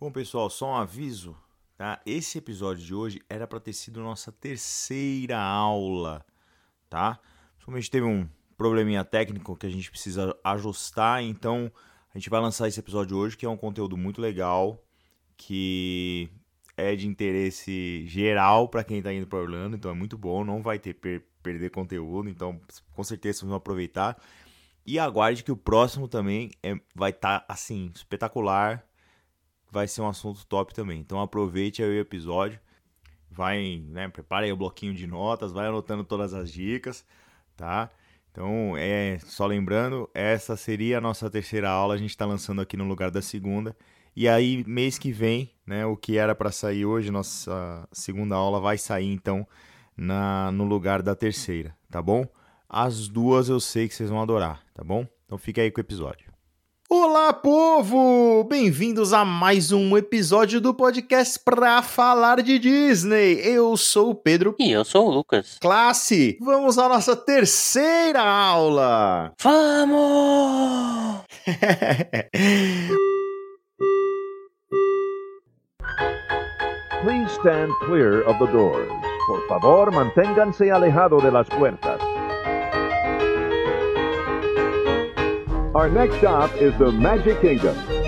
Bom, pessoal, só um aviso, tá? Esse episódio de hoje era para ter sido nossa terceira aula, tá? Somente teve um probleminha técnico que a gente precisa ajustar, então a gente vai lançar esse episódio hoje, que é um conteúdo muito legal, que é de interesse geral para quem está indo para Orlando, então é muito bom, não vai ter per perder conteúdo, então com certeza vão aproveitar. E aguarde que o próximo também é, vai estar tá, assim espetacular vai ser um assunto top também. Então aproveite aí o episódio, vai, né, prepare aí o bloquinho de notas, vai anotando todas as dicas, tá? Então, é só lembrando, essa seria a nossa terceira aula, a gente está lançando aqui no lugar da segunda. E aí, mês que vem, né, o que era para sair hoje, nossa segunda aula vai sair então na, no lugar da terceira, tá bom? As duas eu sei que vocês vão adorar, tá bom? Então fica aí com o episódio. Olá, povo! Bem-vindos a mais um episódio do podcast pra falar de Disney. Eu sou o Pedro. E eu sou o Lucas. Classe, vamos à nossa terceira aula! Vamos! Please stand clear of the doors. Por favor, manténganse alejado de las puertas. Our next stop is the Magic Kingdom.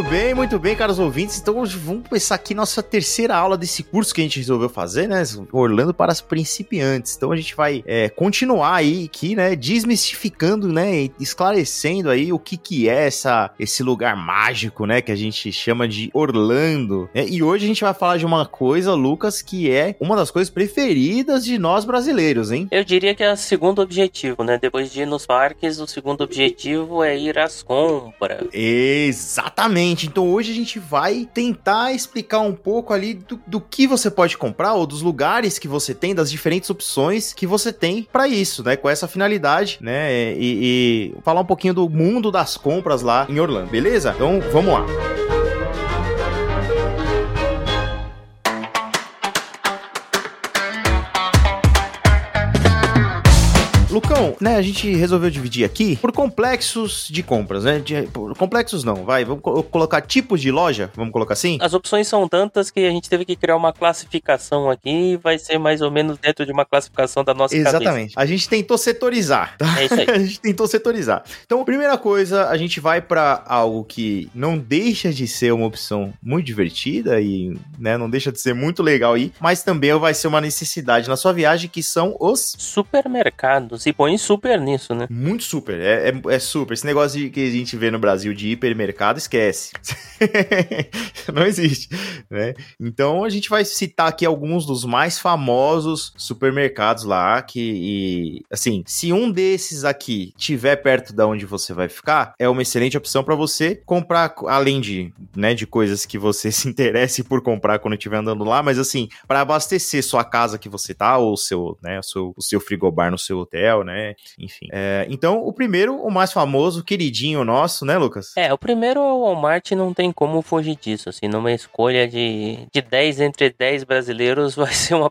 Muito bem, muito bem, caros ouvintes. Então hoje vamos começar aqui nossa terceira aula desse curso que a gente resolveu fazer, né? Orlando para as principiantes. Então a gente vai é, continuar aí aqui, né? Desmistificando, né? Esclarecendo aí o que que é essa, esse lugar mágico, né? Que a gente chama de Orlando. Né? E hoje a gente vai falar de uma coisa, Lucas, que é uma das coisas preferidas de nós brasileiros, hein? Eu diria que é o segundo objetivo, né? Depois de ir nos parques, o segundo objetivo é ir às compras. Exatamente. Então hoje a gente vai tentar explicar um pouco ali do, do que você pode comprar ou dos lugares que você tem, das diferentes opções que você tem para isso, né? Com essa finalidade, né? E, e falar um pouquinho do mundo das compras lá em Orlando, beleza? Então vamos lá. Lucão, né, a gente resolveu dividir aqui por complexos de compras, né? De, complexos não, vai, vamos colocar tipos de loja, vamos colocar assim? As opções são tantas que a gente teve que criar uma classificação aqui e vai ser mais ou menos dentro de uma classificação da nossa Exatamente. Cabeça. A gente tentou setorizar. Tá? É isso aí. a gente tentou setorizar. Então, primeira coisa, a gente vai para algo que não deixa de ser uma opção muito divertida e, né, não deixa de ser muito legal aí, mas também vai ser uma necessidade na sua viagem que são os supermercados se põe super nisso, né? Muito super. É, é, é, super. Esse negócio que a gente vê no Brasil de hipermercado, esquece. Não existe, né? Então a gente vai citar aqui alguns dos mais famosos supermercados lá que, e, assim, se um desses aqui tiver perto da onde você vai ficar, é uma excelente opção para você comprar, além de, né, de coisas que você se interesse por comprar quando estiver andando lá, mas assim, para abastecer sua casa que você tá ou seu, né, seu, o seu frigobar no seu hotel, né? Enfim. É, então, o primeiro, o mais famoso, queridinho nosso, né, Lucas? É, o primeiro, o Walmart, não tem como fugir disso. Assim, numa escolha de, de 10 entre 10 brasileiros, vai ser uma.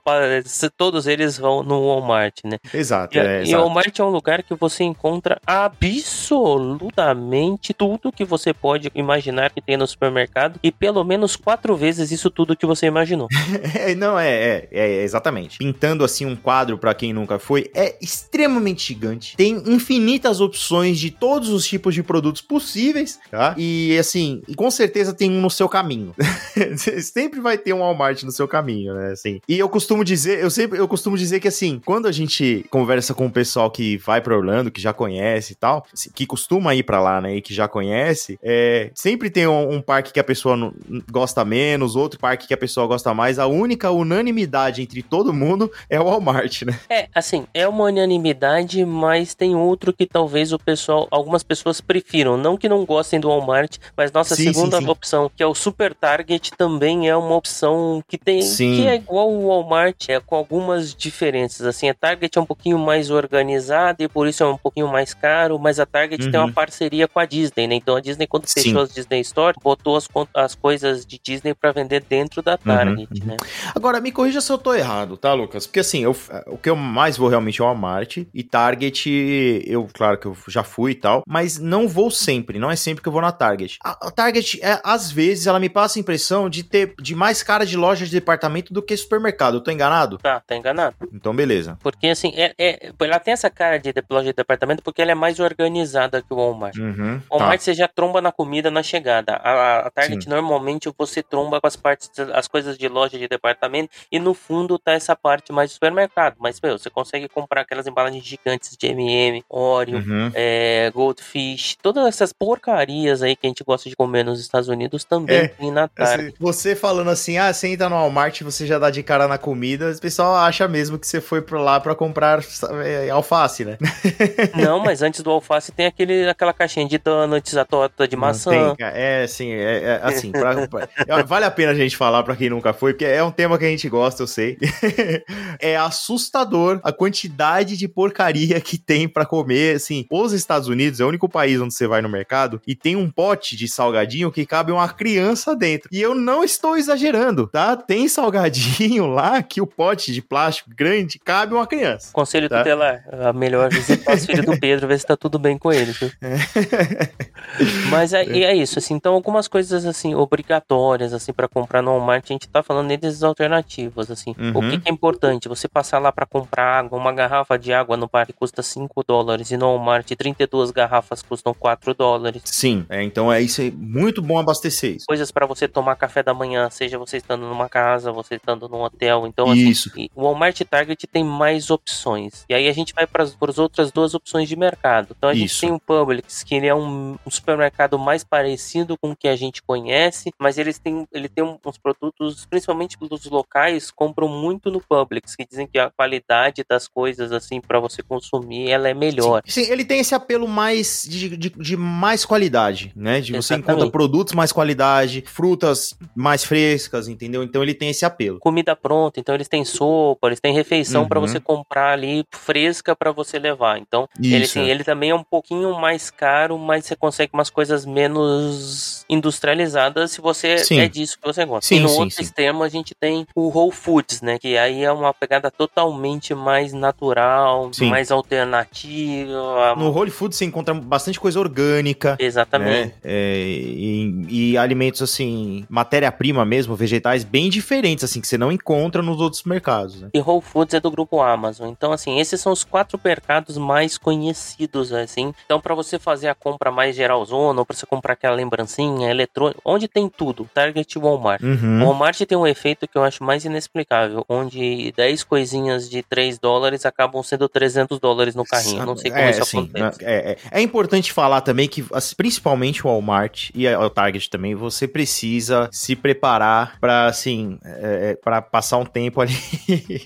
Todos eles vão no Walmart, né? Exato. E, é, e o Walmart é um lugar que você encontra absolutamente tudo que você pode imaginar que tem no supermercado e pelo menos quatro vezes isso tudo que você imaginou. é, não, é, é, é, exatamente. Pintando assim um quadro para quem nunca foi, é extremamente extremamente gigante, tem infinitas opções de todos os tipos de produtos possíveis, tá? E assim, com certeza tem um no seu caminho. sempre vai ter um Walmart no seu caminho, né? Assim. E eu costumo dizer, eu sempre eu costumo dizer que assim, quando a gente conversa com o pessoal que vai para Orlando, que já conhece e tal, que costuma ir para lá, né, e que já conhece, é, sempre tem um, um parque que a pessoa não, gosta menos, outro parque que a pessoa gosta mais. A única unanimidade entre todo mundo é o Walmart, né? É, assim, é uma unanimidade mas tem outro que talvez o pessoal, algumas pessoas prefiram. Não que não gostem do Walmart, mas nossa Sim, segunda sim, sim. opção, que é o Super Target, também é uma opção que tem que é igual o Walmart, é com algumas diferenças. Assim, a Target é um pouquinho mais organizada e por isso é um pouquinho mais caro, mas a Target tem Uhum. uma parceria com a Disney, né? Então a Disney, quando fechou as Disney Store, botou as, as coisas de Disney pra vender dentro da Target, uhum. né? Agora, me corrija se eu tô errado, tá, Lucas? Porque assim, eu- o que eu mais vou realmente é o Walmart e Target, eu, claro que eu já fui e tal, mas não vou sempre, não é sempre que eu vou na Target. A, a Target, é, às vezes, ela me passa a impressão de ter de mais cara de loja de departamento do que supermercado. Eu tô enganado? Tá, tá enganado. Então, beleza. Porque assim, é, é- ela tem essa cara de de- loja de departamento porque ela é mais organizada que o Walmart. Uhum, O Walmart tá. você já tromba na comida na chegada. A, a- Target Sim. normalmente você tromba com as partes, as coisas de loja de departamento e no fundo tá essa parte mais de supermercado. Mas meu, você consegue comprar aquelas embalagens gigantes de M&M, Oreo, Uhum. é, Goldfish, todas essas porcarias aí que a gente gosta de comer nos Estados Unidos também É, tem na Target. Você, você falando assim, ah, você entra no Walmart, você já dá de cara na comida, o pessoal acha mesmo que você foi pra lá pra comprar é, alface, né? Não, mas antes do alface tem aquele, aquela caixinha de donuts, a torta de maçã. Tem, é, sim, é, é, assim, pra- pra- é, vale a pena a gente falar pra quem nunca foi, porque é um tema que a gente gosta, eu sei. é assustador a quantidade de porcaria que tem pra comer, assim, os Estados Unidos é o único país onde você vai no mercado e tem um pote de salgadinho que cabe uma criança dentro. E eu não estou exagerando, tá? Tem salgadinho lá que o pote de plástico grande cabe uma criança. Conselho Tá. tutelar, a melhor visitar os filhos do Pedro, ver se tá tudo bem com eles. viu? Mas é, é isso, assim, então algumas coisas assim obrigatórias assim para comprar no Walmart, a gente tá falando desses alternativas, assim. O Uhum. que, que é importante? Você passar lá para comprar água, uma garrafa de água no parque custa 5 dólares e no Walmart 32 garrafas custam 4 dólares. Sim, é, então é isso aí, muito bom abastecer isso. Coisas para você tomar café da manhã, seja você estando numa casa, você estando num hotel. Então, assim, Isso. e o Walmart e Target tem mais opções. E aí a gente vai para as outras duas opções de mercado. Então a gente Isso. tem o Publix, que ele é um, um supermercado mais parecido com o que a gente conhece, mas eles têm, ele tem uns produtos, principalmente dos locais, compram muito no Publix, que dizem que a qualidade das coisas, assim, para você consumir, ela é melhor. Sim, sim, ele tem esse apelo mais de, de, de mais qualidade, né? De você Exatamente. encontra produtos mais qualidade, frutas mais frescas, entendeu? Então ele tem esse apelo. comida pronta, então eles têm sopa, eles têm refeição para Uhum. você comprar ali fresca para você levar. Então, ele, Isso, assim, é. ele também é um pouquinho mais caro, mas você consegue umas coisas menos industrializadas se você Sim. é disso que você gosta. Sim, e no sim, outro sim. extremo a gente tem o Whole Foods, né, que aí é uma pegada totalmente mais natural, Sim. Mais alternativa. No Whole Food você encontra bastante coisa orgânica. Exatamente. Né? É, e, e alimentos assim, matéria-prima mesmo, vegetais bem diferentes, assim, que você não encontra nos outros mercados. Né? E Whole Foods é do grupo Amazon. Então, assim, esses são os quatro mercados mais conhecidos, assim. Então, para você fazer a compra mais geralzona, ou para você comprar aquela lembrancinha, eletrônica, onde tem tudo, Target Walmart. Uhum. Walmart tem um efeito que eu acho mais inexplicável, onde 10 coisinhas de 3 dólares acabam sendo 300 dólares no carrinho. Não sei como é, isso assim, acontece. É, é, é importante falar também que, assim, principalmente o Walmart e o Target também, você precisa se preparar pra, assim, é, para passar um tempo ali.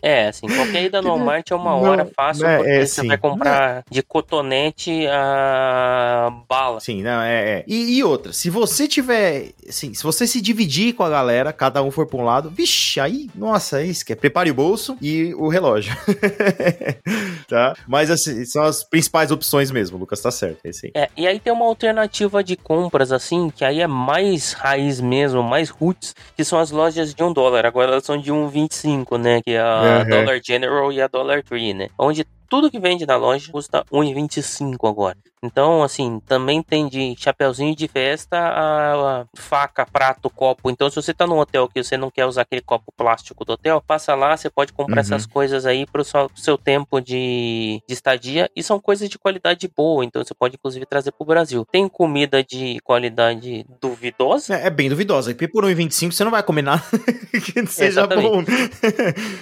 É, assim, qualquer ida no Walmart é uma Não, hora fácil, é, porque é, você sim. vai comprar de cotonete a bala. Sim, não, é. é. E, e outra, se você tiver. Assim, se você se dividir com a galera, cada um for pra um lado, vixe, aí, nossa, é isso que é. Prepare o bolso e o relógio. tá? Mas assim, são as principais opções mesmo, Lucas tá certo, é esse aí. É, e aí tem uma alternativa de compras, assim, que aí é mais raiz mesmo, mais roots, que são as lojas de um dólar. Agora elas são de 1,25, né? Que é a Uhum. Dollar General e a Dollar Tree, né? Onde tudo que vende na loja custa 1,25 agora. Então, assim, também tem de chapeuzinho de festa a, faca, prato, copo. Então, se você tá num hotel que você não quer usar aquele copo plástico do hotel, passa lá, você pode comprar Uhum. essas coisas aí pro seu, pro seu tempo de, de estadia. E são coisas de qualidade boa, então você pode inclusive trazer pro Brasil. Tem comida de qualidade duvidosa? É, é bem duvidosa, porque por 1,25 você não vai comer nada que seja Exatamente. bom.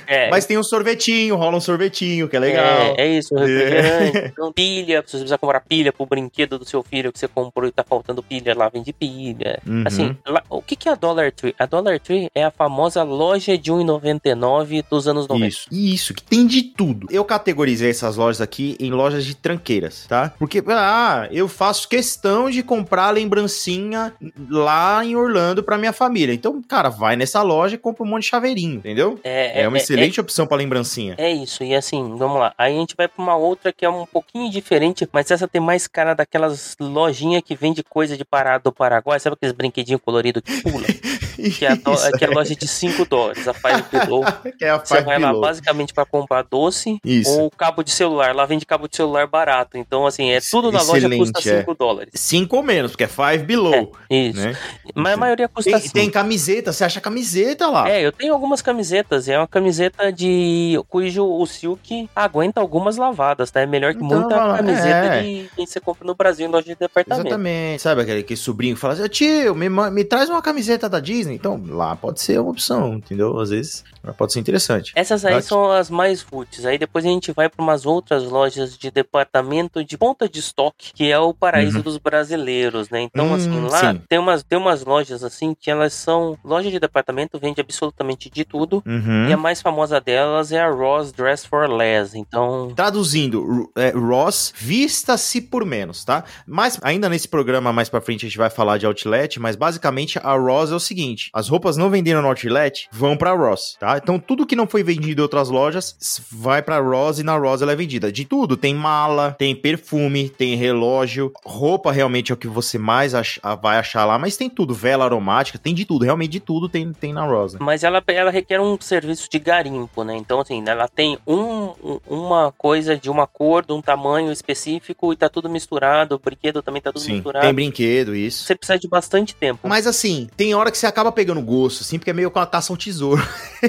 É, Mas tem um sorvetinho, rola um sorvetinho, que é legal. É, é isso, refrigerante. Então, pilha, se você precisar comprar pilha pro brinquedo do seu filho que você comprou e tá faltando pilha, lá vende pilha. Uhum. Assim, lá- o que, que é a Dollar Tree? A Dollar Tree é a famosa loja de 1,99 dos anos 90. Isso, isso, que tem de tudo. Eu categorizei essas lojas aqui em lojas de tranqueiras, tá? Porque, ah, eu faço questão de comprar lembrancinha lá em Orlando pra minha família. Então, cara, vai nessa loja e compra um monte de chaveirinho, entendeu? É, É, uma excelente opção pra lembrancinha. É isso, e assim, vamos lá. Aí a gente vai pra uma outra que é um pouquinho diferente, mas essa tem mais cara daquelas lojinhas que vende coisa de parada do Paraguai, sabe aqueles brinquedinhos coloridos que pula? Que é a, Isso, que é a loja de 5 dólares, a Five Below. que é a Você vai lá basicamente pra comprar doce Isso. ou cabo de celular. Lá vende cabo de celular barato. Então, assim, é tudo na loja custa Excelente, é. 5 dólares. Cinco ou menos, porque é Five Below, Isso. né? Mas a maioria custa Tem, cinco. tem camiseta, você acha camiseta lá. É, eu tenho algumas camisetas. É uma camiseta de. cujo o silk aguenta algumas lavadas, tá? É melhor que Então, muita é. camiseta de quem você compra no Brasil em loja de departamento. Exatamente. Sabe aquele, aquele sobrinho que fala assim, tio, me, me traz uma camiseta da Disney. Então, lá pode ser uma opção, entendeu? Às vezes pode ser interessante. Essas aí Ótimo. são as mais fúteis. Aí depois a gente vai para umas outras lojas de departamento de ponta de estoque, que é o paraíso Uhum. dos brasileiros, né? Então, Hum, assim, lá sim. tem umas, tem umas lojas assim que elas são. Loja de departamento vende absolutamente de tudo. Uhum. E a mais famosa delas é a Ross Dress for Less. Então. Traduzindo, é, Ross, vista-se por menos, tá? Mas ainda nesse programa mais pra frente a gente vai falar de outlet, mas basicamente a Ross é o seguinte: as roupas não venderam no outlet vão pra Ross, tá? Então tudo que não foi vendido em outras lojas vai pra Ross e na Ross ela é vendida. De tudo, tem mala, tem perfume, tem relógio, roupa realmente é o que você mais ach- vai achar lá, mas tem tudo, vela aromática, tem de tudo, realmente de tudo tem, tem na Ross. Né? Mas ela, ela requer um serviço de garimpo, né? Então, assim, ela tem um, um- uma coisa de uma cor, de um tamanho específico e tá tudo misturado. O brinquedo também tá tudo Sim, misturado. tem brinquedo, isso. Você precisa de bastante tempo. Mas assim, tem hora que você acaba pegando gosto, assim, porque é meio com a caça ao tesouro.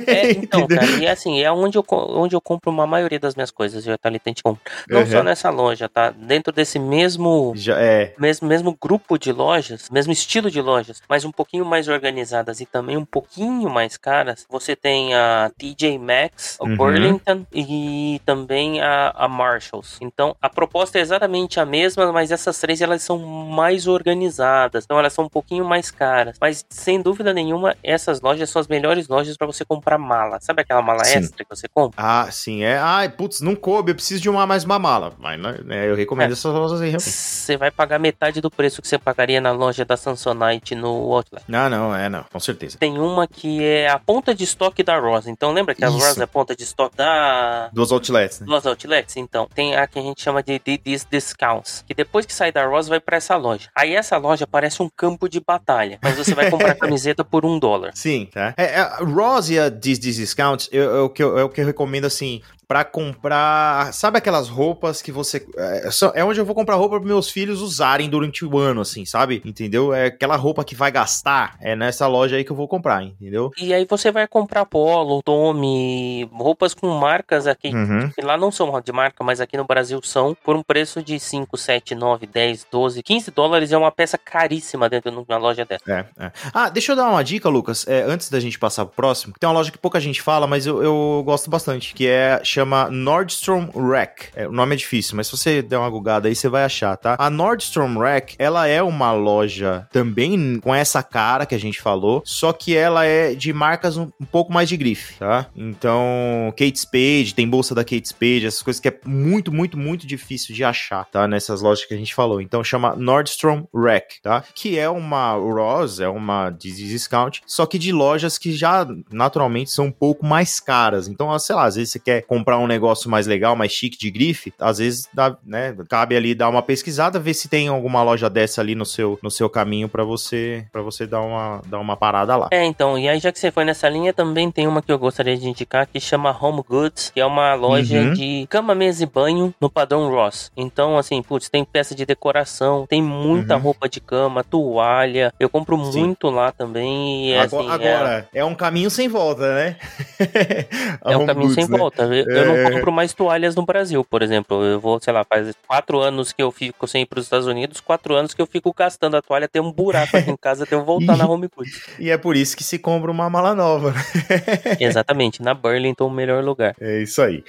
É, então, cara, e assim, é onde eu, onde eu compro uma maioria das minhas coisas. Eu Thalita, a gente compra. Não só Uhum. nessa loja, tá? Dentro desse mesmo Já é. mesmo, mesmo grupo de lojas, mesmo estilo de lojas, mas um pouquinho mais organizadas e também um pouquinho mais caras, você tem a TJ Maxx, a Uhum. Burlington e também a, a Marshalls. Então, a proposta é exatamente a mesma, mas essas três elas são mais organizadas, então elas são um pouquinho mais caras. Mas, sem dúvida nenhuma, essas lojas são as melhores lojas para você comprar mala. Sabe aquela mala Sim. extra que você compra? Ah, sim, é. Ai, putz, não coube, eu preciso de uma mais uma mala. Mas né, eu recomendo É. essas lojas aí, realmente. Você vai pagar metade do preço que você pagaria na loja da Samsonite no Outlet. Não, não, é, não, com certeza. Tem uma que é a ponta de estoque da Ross. Então lembra que a Isso. Ross é a ponta de estoque da Dos outlets, né? Outlets? Então, tem a que a gente chama de These Discounts, que depois que sai da Ross vai pra essa loja. Aí essa loja parece um campo de batalha, mas você vai comprar camiseta por um dólar. Sim, tá. É, é, Ross e a Dis Dis Discounts eu- é, que eu, é o que eu recomendo, assim, pra comprar. Sabe aquelas roupas que você. É, é onde eu vou comprar roupa pros meus filhos usarem durante o ano, assim, sabe? Entendeu? É aquela roupa que vai gastar. É nessa loja aí que eu vou comprar, entendeu? E aí você vai comprar polo, Tommy, roupas com marcas aqui. Uhum. que Lá não são de marca, mas aqui no Brasil são, por um preço de 5, 7, 9, 10, 12, 15 dólares. É uma peça caríssima dentro de uma loja dessa. É, é. Ah, deixa eu dar uma dica, Lucas, é, antes da gente passar pro próximo. Tem uma loja que pouca gente fala, mas eu, eu gosto bastante, que é chama Nordstrom Rack. É, o nome é difícil, mas se você der uma gugada aí, você vai achar, tá? A Nordstrom Rack, ela é uma loja também com essa cara que a gente falou, só que ela é de marcas um, um pouco mais de grife, tá? Então, Kate Spade, tem bolsa da Kate Spade, essas coisas que é muito, muito, muito difícil de achar, tá? Nessas lojas que a gente falou. Então, chama Nordstrom Rack, tá? Que é uma Ross, é uma discount, só que de lojas que já naturalmente são um pouco mais caras. Então, sei lá, às vezes você quer comprar um negócio mais legal, mais chique de grife, às vezes dá, né, cabe ali dar uma pesquisada, ver se tem alguma loja dessa ali no seu, no seu caminho para você para você dar uma, dar uma parada lá. É, então, e aí já que você foi nessa linha, também tem uma que eu gostaria de indicar que chama Home Goods, que é uma loja Uhum. de cama, mesa e banho no padrão Ross. Então, assim, putz, tem peça de decoração, tem muita Uhum. roupa de cama, toalha. Eu compro Sim. muito lá também. E, Agora, assim, é- agora, é... um caminho sem volta, né? É um caminho sem Goods, né? volta. Eu, eu É. não compro mais toalhas no Brasil, por exemplo. Eu vou, sei lá, faz quatro anos que eu fico sem ir para os Estados Unidos, quatro anos que eu fico gastando a toalha, tem um buraco aqui em casa até eu voltar na Home Goods. E é por isso que se compra uma mala nova. né? Exatamente, na Burlington, o melhor lugar. É isso aí.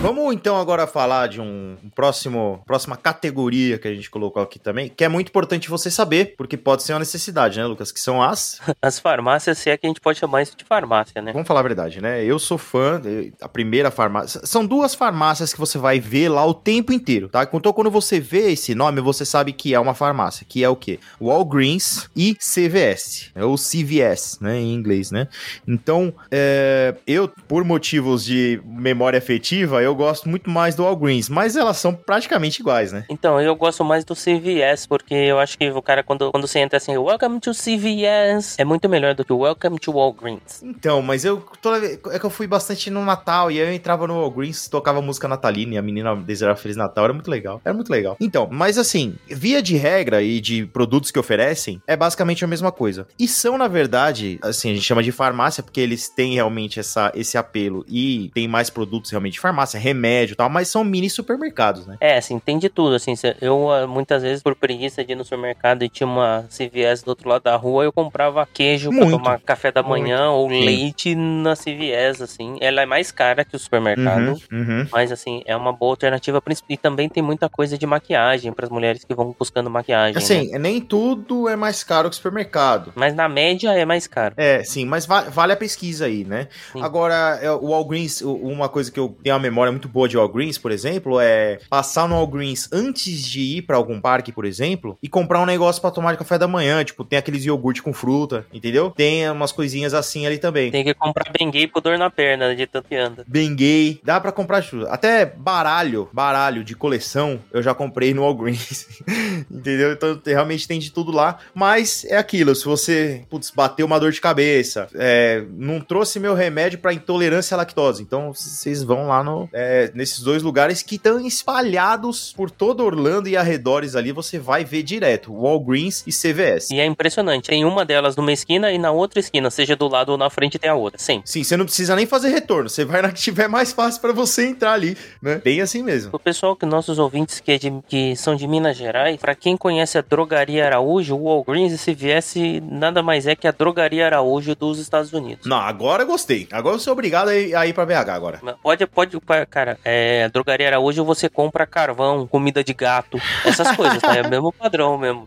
Vamos então agora falar de um próximo, próxima categoria que a gente colocou aqui também, que é muito importante você saber, porque pode ser uma necessidade, né, Lucas? Que são as. As farmácias, se é que a gente pode chamar isso de farmácia, né? Vamos falar a verdade, né? Eu sou fã, a primeira farmácia. São duas farmácias que você vai ver lá o tempo inteiro, tá? Então quando você vê esse nome, você sabe que é uma farmácia, que é o quê? Walgreens e CVS, é ou CVS, né, em inglês, né? Então, é, eu, por motivos de memória afetiva, eu gosto muito mais do Walgreens, mas elas são praticamente iguais, né? Então, eu gosto mais do CVS, porque eu acho que o cara, quando, quando você entra assim, Welcome to CVS, é muito melhor do que Welcome to Walgreens. Então, mas eu toda vez- é que eu fui bastante no Natal e aí eu entrava no Walgreens, tocava música natalina e a menina desejava Feliz Natal, era muito legal. Era muito legal. Então, mas assim, via de regra e de produtos que oferecem, é basicamente a mesma coisa. E são, na verdade, assim, a gente chama de farmácia porque eles têm realmente essa, esse apelo e tem mais produtos realmente de farmácia, remédio e tal, mas são mini supermercados, né? É, assim, tem de tudo, assim, eu ah, muitas vezes, por preguiça de ir no supermercado e tinha uma CVS do outro lado da rua, eu comprava queijo pra Muito. tomar café da manhã ou Sim. leite na CVS, assim. Ela é mais cara que o supermercado. Uhum, uhum. Mas assim, é uma boa alternativa. E também tem muita coisa de maquiagem para as mulheres que vão buscando maquiagem. né? Assim, nem tudo é mais caro que o supermercado. Mas na média é mais caro. É, sim, mas va- vale a pesquisa aí, né? Sim. Agora, é, o Walgreens, uma coisa que eu tenho uma memória muito boa de Walgreens, por exemplo, é passar no Walgreens antes de ir pra algum parque, por exemplo, e comprar um negócio pra tomar de café da manhã, tipo, tem aqueles iogurte com fruta, entendeu? Tem umas coisinhas assim ali também. Tem que comprar gay por dor na perna de tanto que anda. Bem gay, dá pra comprar tudo. Até baralho, baralho de coleção, eu já comprei no Walgreens. Entendeu? Então realmente tem de tudo lá. Mas é aquilo, se você, putz, bateu uma dor de cabeça, é, não trouxe meu remédio pra intolerância à lactose. Então vocês vão lá no, é, nesses dois lugares que estão espalhados por todo Orlando e arredores ali, você vai ver direto. Walgreens e CVS. E é impressionante. Tem uma delas numa esquina e na outra esquina, seja do lado ou na frente, tem a outra. Sempre. Sim, você não precisa nem fazer retorno. Você vai na que tiver mais fácil pra você entrar ali, né? Bem assim mesmo. O pessoal que nossos ouvintes que, é de- que são de Minas Gerais, pra quem conhece a Drogaria Araújo, o Walgreens e CVS nada mais é que a Drogaria Araújo dos Estados Unidos. Não, agora eu gostei. Agora eu sou obrigado a ir, a ir pra BH agora. Pode, pode, cara, é, drogaria Araújo você compra carvão, comida de gato, essas coisas, tá? É o mesmo padrão mesmo.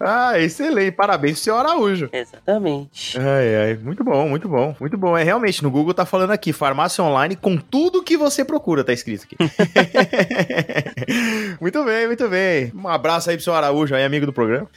Ah, excelente. Parabéns, senhor Araújo. Exatamente. Ai, ai, muito bom, muito bom, muito bom. É realmente, no Google tá falando aqui, farmácia online com tudo que você procura, tá escrito aqui. muito bem, muito bem. Um abraço aí pro seu Araújo, aí, amigo do programa.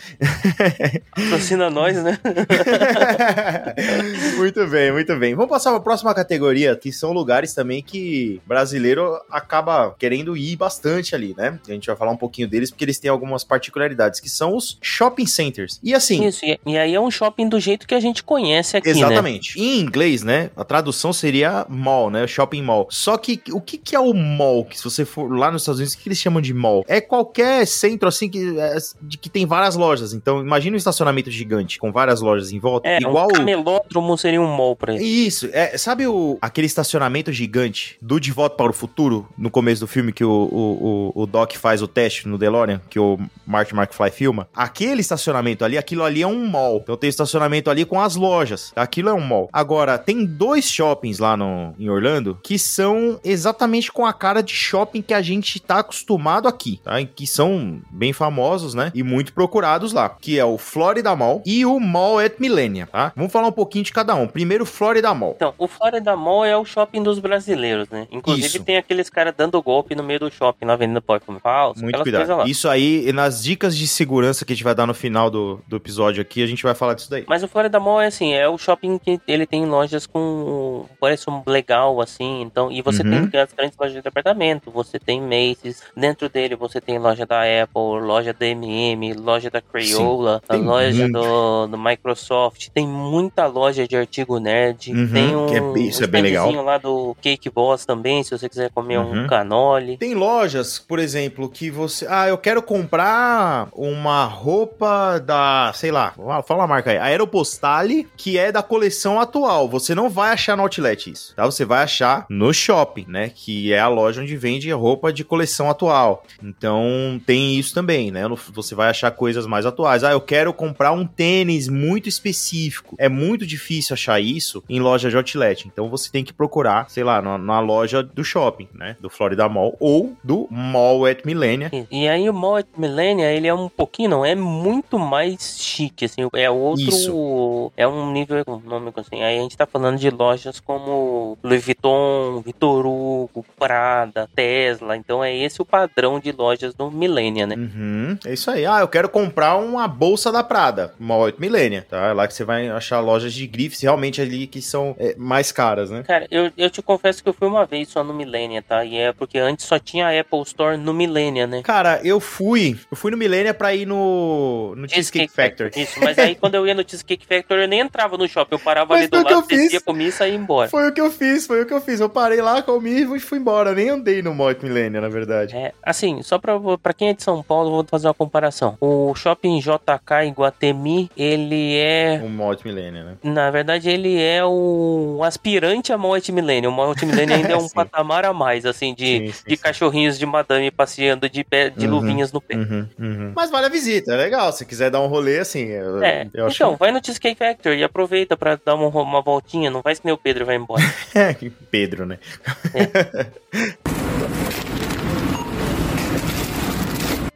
Patrocina nós, né? muito bem, muito bem. Vamos passar para a próxima categoria, que são lugares também que brasileiro acaba querendo ir bastante ali, né? A gente vai falar um pouquinho deles porque eles têm algumas particularidades, que são os shopping centers. E assim, Isso, e, aí é um shopping do jeito que a gente conhece aqui, né? Exatamente. Em inglês, né? A tradução seria mall, né? Shopping mall. Só que o que, que é o mall? Que se você for lá nos Estados Unidos, o que eles chamam de mall? É qualquer centro assim que, é, de que tem várias lojas. Então, imagina um estacionamento gigante com várias lojas em volta. É, igual um camelódromo seria um mall pra ele. isso, é, sabe o, aquele estacionamento gigante do De Para o Futuro, no começo do filme que o, o, o, o Doc faz o teste no DeLorean, que o Marty McFly filma? Aquele estacionamento ali, aquilo ali é um mall. Então tem estacionamento ali com as lojas. Aquilo é um mall. Agora, tem dois shoppings lá no, em Orlando que são exatamente com a cara de shopping que a gente tá acostumado aqui, tá? Que são bem famosos, né? E muito procurados lá, que é o Florida Mall e o Mall at Millennia, tá? Vamos falar um pouquinho de cada um. Primeiro, Florida Mall. Então, o Florida Mall é o shopping dos brasileiros, né? Inclusive Isso. tem aqueles caras dando golpe no meio do shopping, lá vendendo perfume falso, Muito cuidado. Isso aí, nas dicas de segurança que a gente vai dar no final do, do episódio aqui, a gente vai falar disso daí. Mas o Florida Mall é assim, é o shopping que ele tem lojas com preço legal, assim, então, e você Uhum. tem as grandes lojas de departamento, você tem Macy's, dentro dele você tem loja da Apple, loja da MM, loja da Crayola, tem loja do, do Microsoft, tem muita loja de artigo nerd, Uhum, tem um, é- isso um é bem legal. lá do Cake Boss também, se você quiser comer Uhum. um canole. Tem lojas, por exemplo, que você. Ah, eu quero comprar uma roupa da. Sei lá, fala a marca aí. Aeropostale, que é da coleção atual. Você não vai achar no Outlet isso, tá? Você vai achar no shopping, né? Que é a loja onde vende roupa de coleção atual. Então tem isso também, né? Você vai achar coisas mais atuais. Ah, eu quero comprar um tênis muito específico. É muito difícil achar isso em loja de outlet. Então você tem que procurar, sei lá, na, na loja do shopping, né? Do Florida Mall ou do Mall at Millennia. E, aí o Mall at Millennia, ele é um pouquinho, não, é muito mais chique, assim, é outro, Isso. é um nível econômico, assim, aí a gente tá falando de lojas como Louis Vuitton, Vitor Hugo, Prada, Tesla, então é esse o padrão de lojas do Millennia, né? Uhum, é isso aí. Ah, eu quero comprar uma bolsa da Prada, Mall at Millennia, tá? É lá que você vai achar lojas de grifes realmente ali que são é, mais caras, né? Cara, eu, eu te confesso que eu fui uma vez só no Millennia, tá? E é porque antes só tinha a Apple Store no Millennia, né? Cara, eu fui, eu fui no Millennia pra ir no, no Cheesecake Factory. Isso, mas aí quando eu ia no Cheesecake Factory, eu nem entrava no shopping, eu parava Mas ali do lado, descia, comia e saía embora. Foi o que eu fiz, foi o que eu fiz. Eu parei lá, comi e fui embora. Nem andei no Mall Millennia, na verdade. É, assim, só pra, pra quem é de São Paulo, eu vou fazer uma comparação. O shopping JK Iguatemi, ele é. O Mall Millennia, né? Na verdade, ele é o aspirante a Malt Millennium. O Malt Millennium ainda é um. patamar a mais, assim, de, Sim, sim, de sim. cachorrinhos de madame passeando de, pé, de Uhum. luvinhas no pé. Uhum, uhum. Mas vale a visita, é legal. Se quiser dar um rolê, assim, eu, É, eu acho então, vai no Cheesecake Factory e aproveita pra dar uma, uma voltinha. Não faz que nem o Pedro vai embora. que... Pedro, né?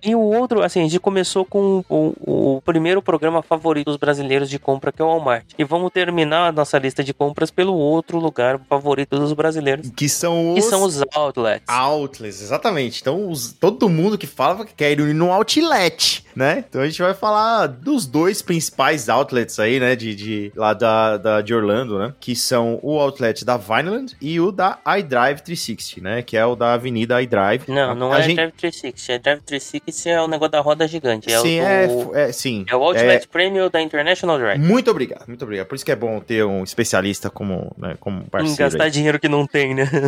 E o outro, assim, a gente começou com o, o primeiro programa favorito dos brasileiros de compra, que é o Walmart. E vamos terminar a nossa lista de compras pelo outro lugar favorito dos brasileiros, Que são os... que são os outlets. Outlets, exatamente. Então, os- todo mundo que fala que quer ir no outlet, né? Então a gente vai falar dos dois principais outlets aí, né? De, de- lá da, da- de Orlando, né? Que são o outlet da Vineland e o da iDrive 360, né? Que é o da Avenida iDrive. Não, não a é gente- Drive 360. É Drive 360 é o negócio da roda gigante. É sim, o, é, é, sim. é o Outlet Premium da International Drive. Muito obrigado, muito obrigado. Por isso que é bom ter um especialista como, né, como Em parceiro. gastar aí. dinheiro que não tem, né?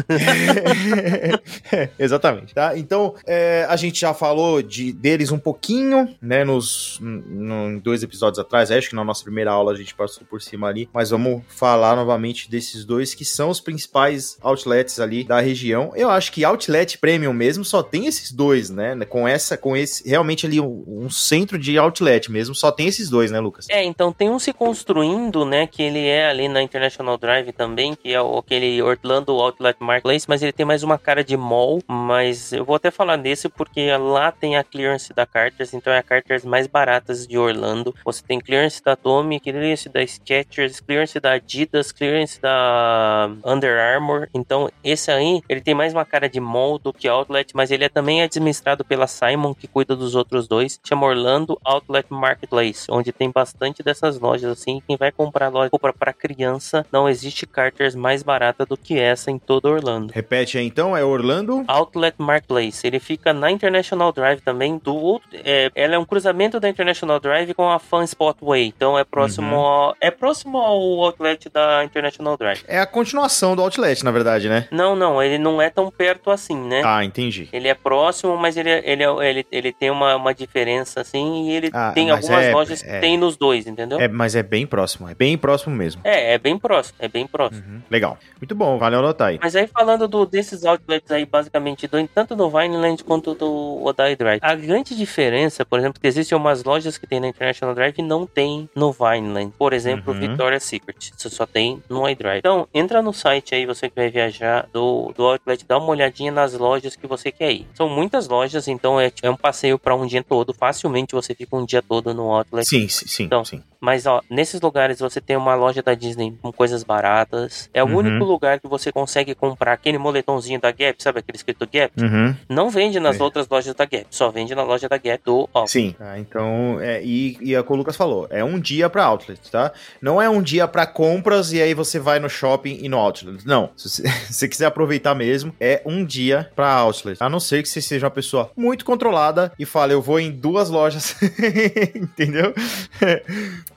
É, Exatamente, tá? Então, é, a gente já falou de, deles um pouquinho, né, nos no, dois episódios atrás, acho que na nossa primeira aula a gente passou por cima ali, mas vamos falar novamente desses dois que são os principais outlets ali da região. Eu acho que outlet premium mesmo só tem esses dois, né, com essa, com esse, realmente ali um, um centro de outlet mesmo, só tem esses dois, né, Lucas? É, então tem um se construindo, né, que ele é ali na International Drive também, que é o, aquele Orlando Outlet Marketplace, mas ele tem mais uma cara de mall, mas eu vou até falar desse porque lá tem a clearance da Carters, então é a Carters mais baratas de Orlando. Você tem clearance da Tommy, clearance da Skechers, clearance da Adidas, clearance da Under Armour. Então esse aí, ele tem mais uma cara de mall do que outlet, mas ele é também administrado pela Simon, que cuida dos outros dois. Chama Orlando Outlet Marketplace, onde tem bastante dessas lojas assim. Quem vai comprar loja compra para criança, não existe Carters mais barata do que essa em todo Orlando. Repete aí então, é Orlando. Outlet Marketplace. Ele fica na International Drive também. Do outro, é, ela é um cruzamento da International Drive com a Fun Spot Way. Então é próximo, ao, é próximo ao outlet da International Drive. É a continuação do outlet, na verdade, né? Não, não, ele não é tão perto assim, né? Ah, entendi. Ele é próximo, mas ele, é- ele, é- ele, ele tem uma, uma diferença assim e ele Ah, tem mas algumas é- lojas que é. tem nos dois, entendeu? É, mas é bem próximo, é bem próximo mesmo. É, é bem próximo, é bem próximo. Uhum, Legal. Muito bom, valeu anotar aí. Mas aí falando do, desses outlets aí, basicamente, do, tanto do Vineland quanto do Odai Drive. A grande diferença, por exemplo, que existem umas lojas que tem na International Drive e não tem no Vineland. Por exemplo, Uhum. Victoria's Secret. Você só tem no iDrive. Então, entra no site aí, você que vai viajar do, do outlet, dá uma olhadinha nas lojas que você quer ir. São muitas lojas, então é, é um passeio para um dia todo. Facilmente você fica um dia todo no outlet. Sim, sim, sim. Então, sim. Mas, ó, nesses lugares você tem uma loja da Disney com coisas baratas. É o Uhum. único lugar que você consegue comprar aquele moletomzinho da Gap, sabe aquele escrito Gap? Uhum. Não vende nas É. outras lojas da Gap, só vende na loja da Gap do ó. Sim. Tá, então, é, e, e é o que o Lucas falou, é um dia pra outlet, tá? Não é um dia pra compras e aí você vai no shopping e no outlet. Não. Se você, se você quiser aproveitar mesmo, é um dia pra outlet. A não ser que você seja uma pessoa muito controlada e fale, eu vou em duas lojas. Entendeu?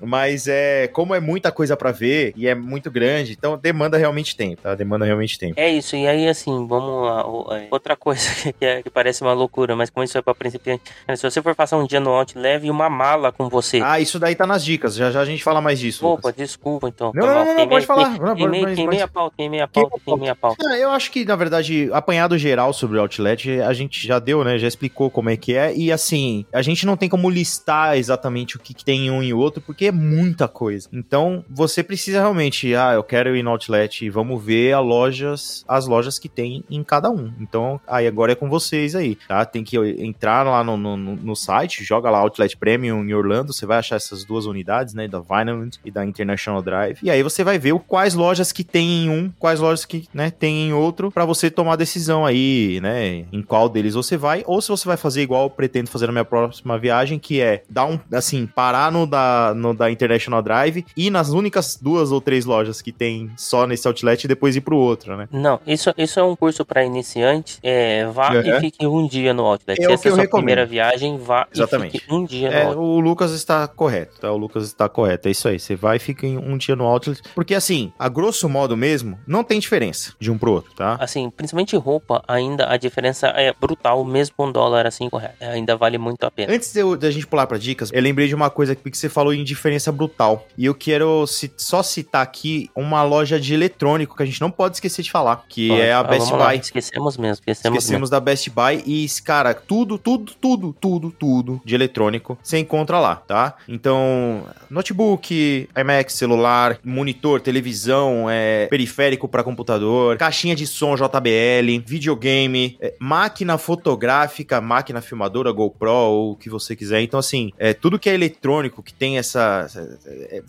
Mas é, como é muita coisa pra ver e é muito grande, então demanda realmente tempo, tá? Demanda realmente tempo. É isso, e aí assim, vamos lá. é, Outra coisa que, é- que parece uma loucura, mas como isso é pra principiante, é, se você for passar um dia no out, leve uma mala com você. Ah, isso daí tá nas dicas. Já já a gente fala mais disso. Opa, Lucas. desculpa então. Não, não, não, não, pode falar. Queimei, queimei a pauta, queimei a pauta, queimei a pauta. Ah, eu acho que, na verdade, apanhado geral sobre o Outlet, a gente já deu, né? Já explicou como é que é. E assim, a gente não tem como listar exatamente o que, que tem em um e outro, porque porque é muita coisa. Então, você precisa realmente, ah, eu quero ir no outlet e vamos ver a lojas, as lojas que tem em cada um. Então, aí agora é com vocês aí, tá? Tem que entrar lá no, no, no site, joga lá Outlet Premium em Orlando, você vai achar essas duas unidades, né, da Vineland e da International Drive. E aí você vai ver quais lojas que tem em um, quais lojas que, né, tem em outro, para você tomar a decisão aí, né, em qual deles você vai, ou se você vai fazer igual eu pretendo fazer na minha próxima viagem, que é dar um, assim, parar no da, no da International Drive e nas únicas duas ou três lojas que tem só nesse outlet e depois ir pro outro, né? Não, isso, isso é um curso para iniciante. É, vá uhum. e fique um dia no outlet. É Se essa é a sua recomendo. primeira viagem, vá Exatamente. e fique um dia é, no outlet. O Lucas está correto, tá? O Lucas está correto. É isso aí. Você vai e fica um dia no outlet. Porque assim, a grosso modo mesmo, não tem diferença de um pro outro, tá? Assim, principalmente roupa, ainda a diferença é brutal, mesmo com um dólar assim correto. Ainda vale muito a pena. Antes da gente pular para dicas, eu lembrei de uma coisa que você falou em diferença brutal. E eu quero só citar aqui uma loja de eletrônico que a gente não pode esquecer de falar, que é a ah, Best Buy. Lá. Esquecemos mesmo, esquecemos, esquecemos mesmo. da Best Buy e, cara, tudo, tudo, tudo, tudo, tudo de eletrônico você encontra lá, tá? Então, notebook, iMac, celular, monitor, televisão, é, periférico para computador, caixinha de som JBL, videogame, é, máquina fotográfica, máquina filmadora GoPro ou o que você quiser. Então, assim, é tudo que é eletrônico, que tem essa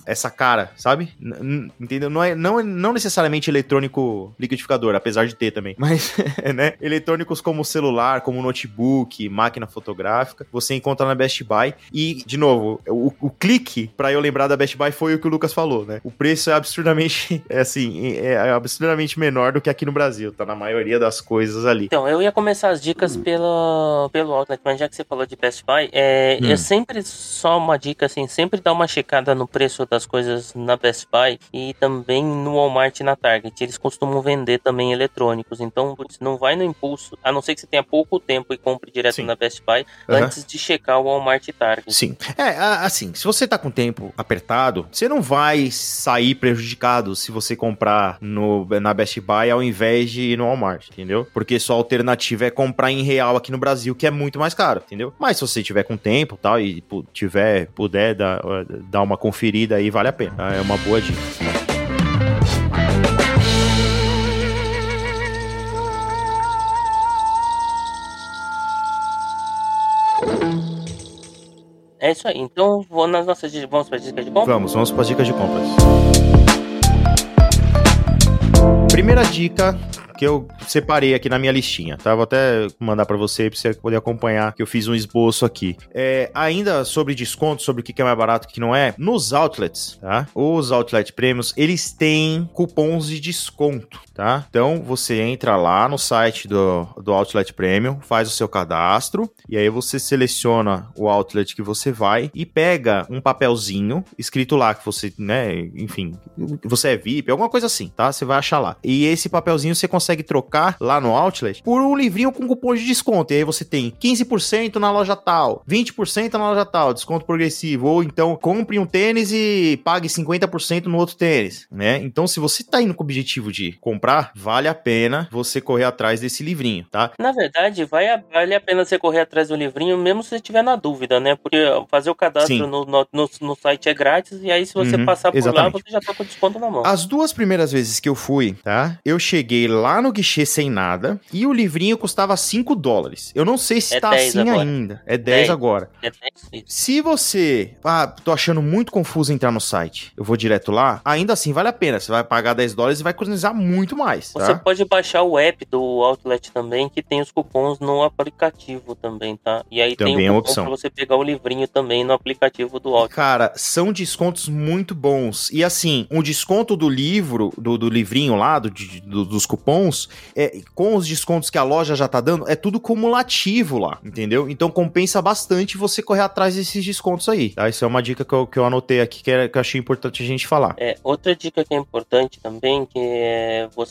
essa cara, sabe? N entendeu? Não é não, não necessariamente eletrônico liquidificador, apesar de ter também, mas né, eletrônicos como celular, como notebook, máquina fotográfica, você encontra na Best Buy e de novo, o, o clique para eu lembrar da Best Buy foi o que o Lucas falou, né? O preço é absurdamente é assim, é, é absurdamente menor do que aqui no Brasil, tá na maioria das coisas ali. Então, eu ia começar as dicas hum. pelo pelo outlet, mas já que você falou de Best Buy, é, hum. é sempre só uma dica assim, sempre dá uma checada no preço das coisas na Best Buy e também no Walmart e na Target. Eles costumam vender também eletrônicos. Então, putz, não vai no impulso, a não ser que você tenha pouco tempo e compre direto Sim. na Best Buy, uhum. antes de checar o Walmart e Target. Sim. É, assim, se você tá com tempo apertado, você não vai sair prejudicado se você comprar no, na Best Buy ao invés de ir no Walmart, entendeu? Porque sua alternativa é comprar em real aqui no Brasil, que é muito mais caro, entendeu? Mas se você tiver com tempo tal, e tiver, puder dar, dar uma conferida aí, vale a pena. É uma boa dica. É isso aí. Então vou nas nossas vamos para as dicas de compras? Vamos, vamos para as dicas de compras. Primeira dica que eu separei aqui na minha listinha, tá? Vou até mandar para você, pra você poder acompanhar, que eu fiz um esboço aqui. É, ainda sobre desconto, sobre o que é mais barato e o que não é, nos outlets, tá? Os outlet prêmios, eles têm cupons de desconto, tá? Então, você entra lá no site do, do Outlet Premium, faz o seu cadastro, e aí você seleciona o outlet que você vai e pega um papelzinho escrito lá que você, né, enfim, você é VIP, alguma coisa assim, tá? Você vai achar lá. E esse papelzinho você consegue trocar lá no Outlet por um livrinho com cupom de desconto. E aí você tem 15% na loja tal, 20% na loja tal, desconto progressivo. Ou então compre um tênis e pague 50% no outro tênis, né? Então, se você tá indo com o objetivo de comprar, vale a pena você correr atrás desse livrinho, tá? Na verdade, vai a, vale a pena você correr atrás do livrinho, mesmo se você estiver na dúvida, né? Porque fazer o cadastro no, no, no, no, site é grátis e aí se você uhum, passar por exatamente. lá, você já tá com desconto na mão. As duas primeiras vezes que eu fui, tá? Eu cheguei lá no guichê sem nada e o livrinho custava 5 dólares. Eu não sei se é tá assim agora. ainda. É 10, 10 agora. É 10, se você, ah, tô achando muito confuso entrar no site, eu vou direto lá, ainda assim vale a pena. Você vai pagar 10 dólares e vai economizar muito mais. Tá? Você pode baixar o app do Outlet também, que tem os cupons no aplicativo também, tá? E aí também tem o é cupom pra você pegar o livrinho também no aplicativo do Outlet. Cara, são descontos muito bons. E assim, um desconto do livro, do, do livrinho lá, do, do, dos cupons, é, com os descontos que a loja já tá dando, é tudo cumulativo lá, entendeu? Então compensa bastante você correr atrás desses descontos aí, tá? Isso é uma dica que eu, que eu anotei aqui que, é, que eu achei importante a gente falar. É, outra dica que é importante também, que é você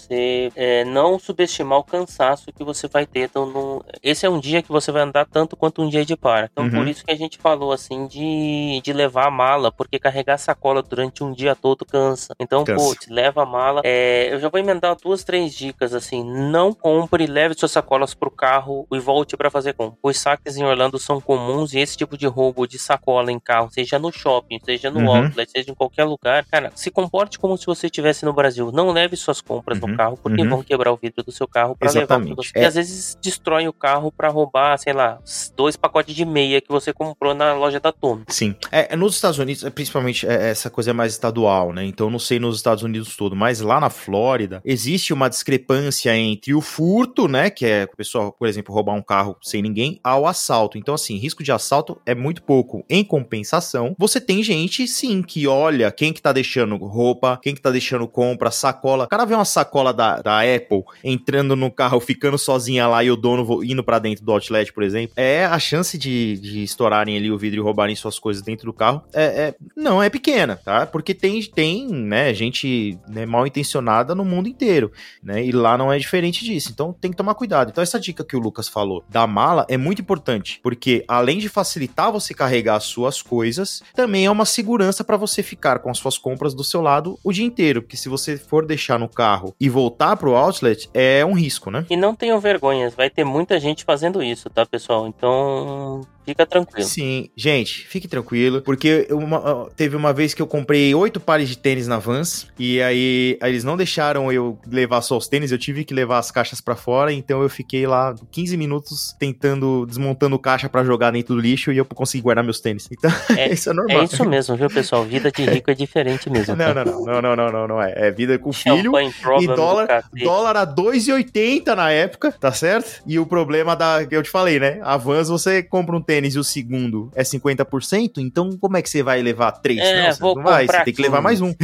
é, não subestimar o cansaço que você vai ter. Então, no, esse é um dia que você vai andar tanto quanto um dia de par. Então, uhum. por isso que a gente falou assim de, de levar a mala, porque carregar sacola durante um dia todo cansa. Então, cansa. putz, leva a mala. É, eu já vou emendar duas, três dicas dicas assim: não compre, leve suas sacolas pro carro e volte para fazer compra. Os saques em Orlando são comuns e esse tipo de roubo de sacola em carro, seja no shopping, seja no Uhum. outlet, seja em qualquer lugar, cara, se comporte como se você estivesse no Brasil. Não leve suas compras Uhum, carro porque uhum. vão quebrar o vidro do seu carro para levar você. É. E às vezes destrói o carro para roubar, sei lá, dois pacotes de meia que você comprou na loja da Tommy. Sim. É, nos Estados Unidos, é, principalmente, é, essa coisa é mais estadual, né? Então, não sei nos Estados Unidos todo, mas lá na Flórida, existe uma discrepância entre o furto, né? Que é o pessoal, por exemplo, roubar um carro sem ninguém, ao assalto. Então, assim, risco de assalto é muito pouco. Em compensação, você tem gente, sim, que olha quem que tá deixando roupa, quem que tá deixando compra, sacola. O cara vê uma sacola da, da Apple entrando no carro, ficando sozinha lá e o dono indo pra dentro do outlet, por exemplo. É a chance de, de estourarem ali o vidro e roubarem suas coisas dentro do carro é, é- não é pequena, tá? Porque tem, tem né, gente né, mal intencionada no mundo inteiro, né? E lá não é diferente disso. Então tem que tomar cuidado. Então essa dica que o Lucas falou da mala é muito importante, porque além de facilitar você carregar as suas coisas, também é uma segurança para você ficar com as suas compras do seu lado o dia inteiro, porque se você for deixar no carro e voltar pro outlet, é um risco, né? E não tenham vergonhas, vai ter muita gente fazendo isso, tá, pessoal? Então, fica tranquilo. Sim, gente, fique tranquilo, porque uma- teve uma vez que eu comprei oito pares de tênis na Vans, e aí, aí eles não deixaram eu levar só os tênis, eu tive que levar as caixas pra fora, então eu fiquei lá 15 minutos tentando, desmontando caixa pra jogar dentro do lixo e eu consegui guardar meus tênis. Então, É- isso é normal. É isso mesmo, viu, pessoal? Vida de rico é diferente mesmo. Não, tá? não, não, não, não, não, não, é. É vida com filho. Champanhe problem E dólar, dólar a 2,80 na época, tá certo? E o problema da que eu te falei, né? A Vans você compra um tênis e o segundo é 50%, então como é que você vai levar três? É, não, você vou não vai, você tem que levar 15. mais um.